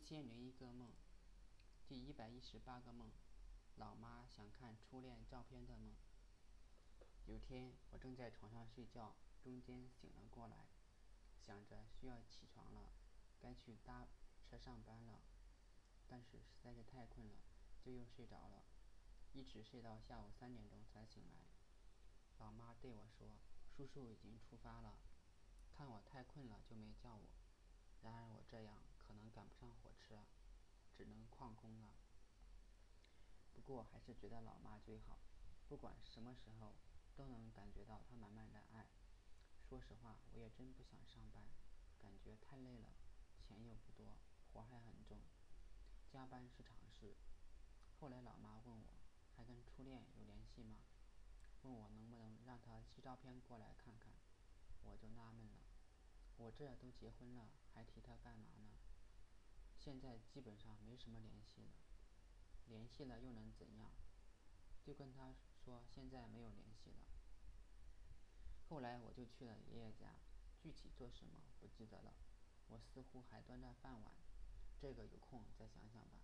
一千零一个梦，第一百一十八个梦，老妈想看初恋照片的梦。有天我正在床上睡觉，中间醒了过来，想着需要起床了，该去搭车上班了，但是实在是太困了，就又睡着了，一直睡到下午三点钟才醒来。老妈对我说：“叔叔已经出发了。”看我太困了，就没叫我。然而我这样只能旷工了。不过还是觉得老妈最好，不管什么时候都能感觉到她满满的爱。说实话，我也真不想上班，感觉太累了，钱又不多，活还很重，加班是常事。后来老妈问我，还跟初恋有联系吗？问我能不能让她寄照片过来看看，我就纳闷了。我这都结婚了，还提他干嘛呢？现在基本上没什么联系了，联系了又能怎样？就跟他说现在没有联系了。后来我就去了爷爷家，具体做什么不记得了。我似乎还端着饭碗，这个有空再想想吧。